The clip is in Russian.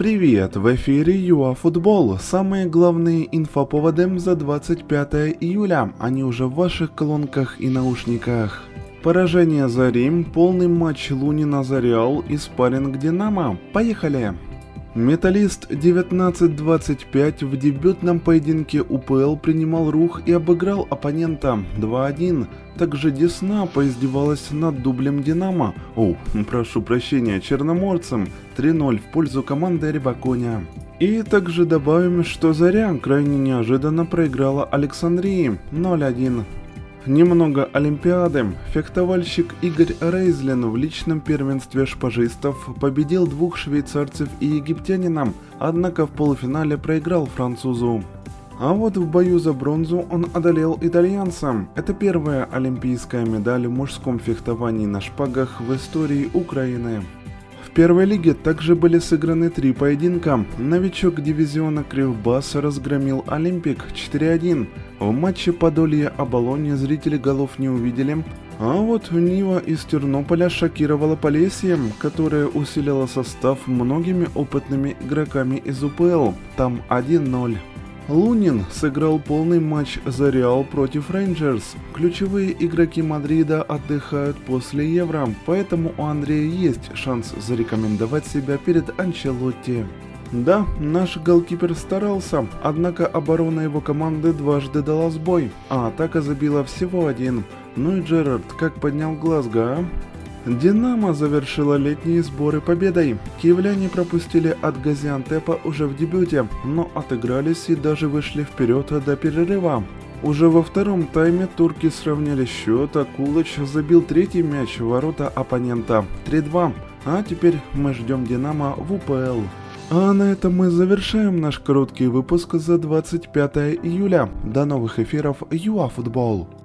Привет, в эфире ЮАФутбол. Самые главные инфоповоды за 25 июля. Они уже в ваших колонках и наушниках. Поражение за Рим, полный матч Лунина за Реал и спарринг Динамо. Поехали! Металлист 19-25 в дебютном поединке УПЛ принимал рух и обыграл оппонента 2-1. Также Десна поиздевалась над дублем Динамо, о, прошу прощения, Черноморцем 3-0 в пользу команды Рибаконя. И также добавим, что Заря крайне неожиданно проиграла Александрии 0-1. Немного Олимпиады. Фехтовальщик Игорь Рейзлин в личном первенстве шпажистов победил двух швейцарцев и египтянина, однако в полуфинале проиграл французу. А вот в бою за бронзу он одолел итальянца. Это первая олимпийская медаль в мужском фехтовании на шпагах в истории Украины. В первой лиге также были сыграны три поединка. Новичок дивизиона Кривбас разгромил Олимпик 4-1. В матче Подолье-Оболонье зрители голов не увидели, а вот Нива из Тернополя шокировала Полесье, которая усилила состав многими опытными игроками из УПЛ. Там 1-0. Лунин сыграл полный матч за Реал против Рейнджерс. Ключевые игроки Мадрида отдыхают после Евро, поэтому у Андрея есть шанс зарекомендовать себя перед Анчелотти. Да, наш голкипер старался, однако оборона его команды дважды дала сбой, а атака забила всего один. Ну и Джерард как поднял глазга, а? Динамо завершила летние сборы победой. Киевляне пропустили от Газиантепа уже в дебюте, но отыгрались и даже вышли вперед до перерыва. Уже во втором тайме турки сравняли счет, а Кулыч забил третий мяч в ворота оппонента 3-2. А теперь мы ждем Динамо в УПЛ. А на этом мы завершаем наш короткий выпуск за 25 июля. До новых эфиров ЮАФутбол.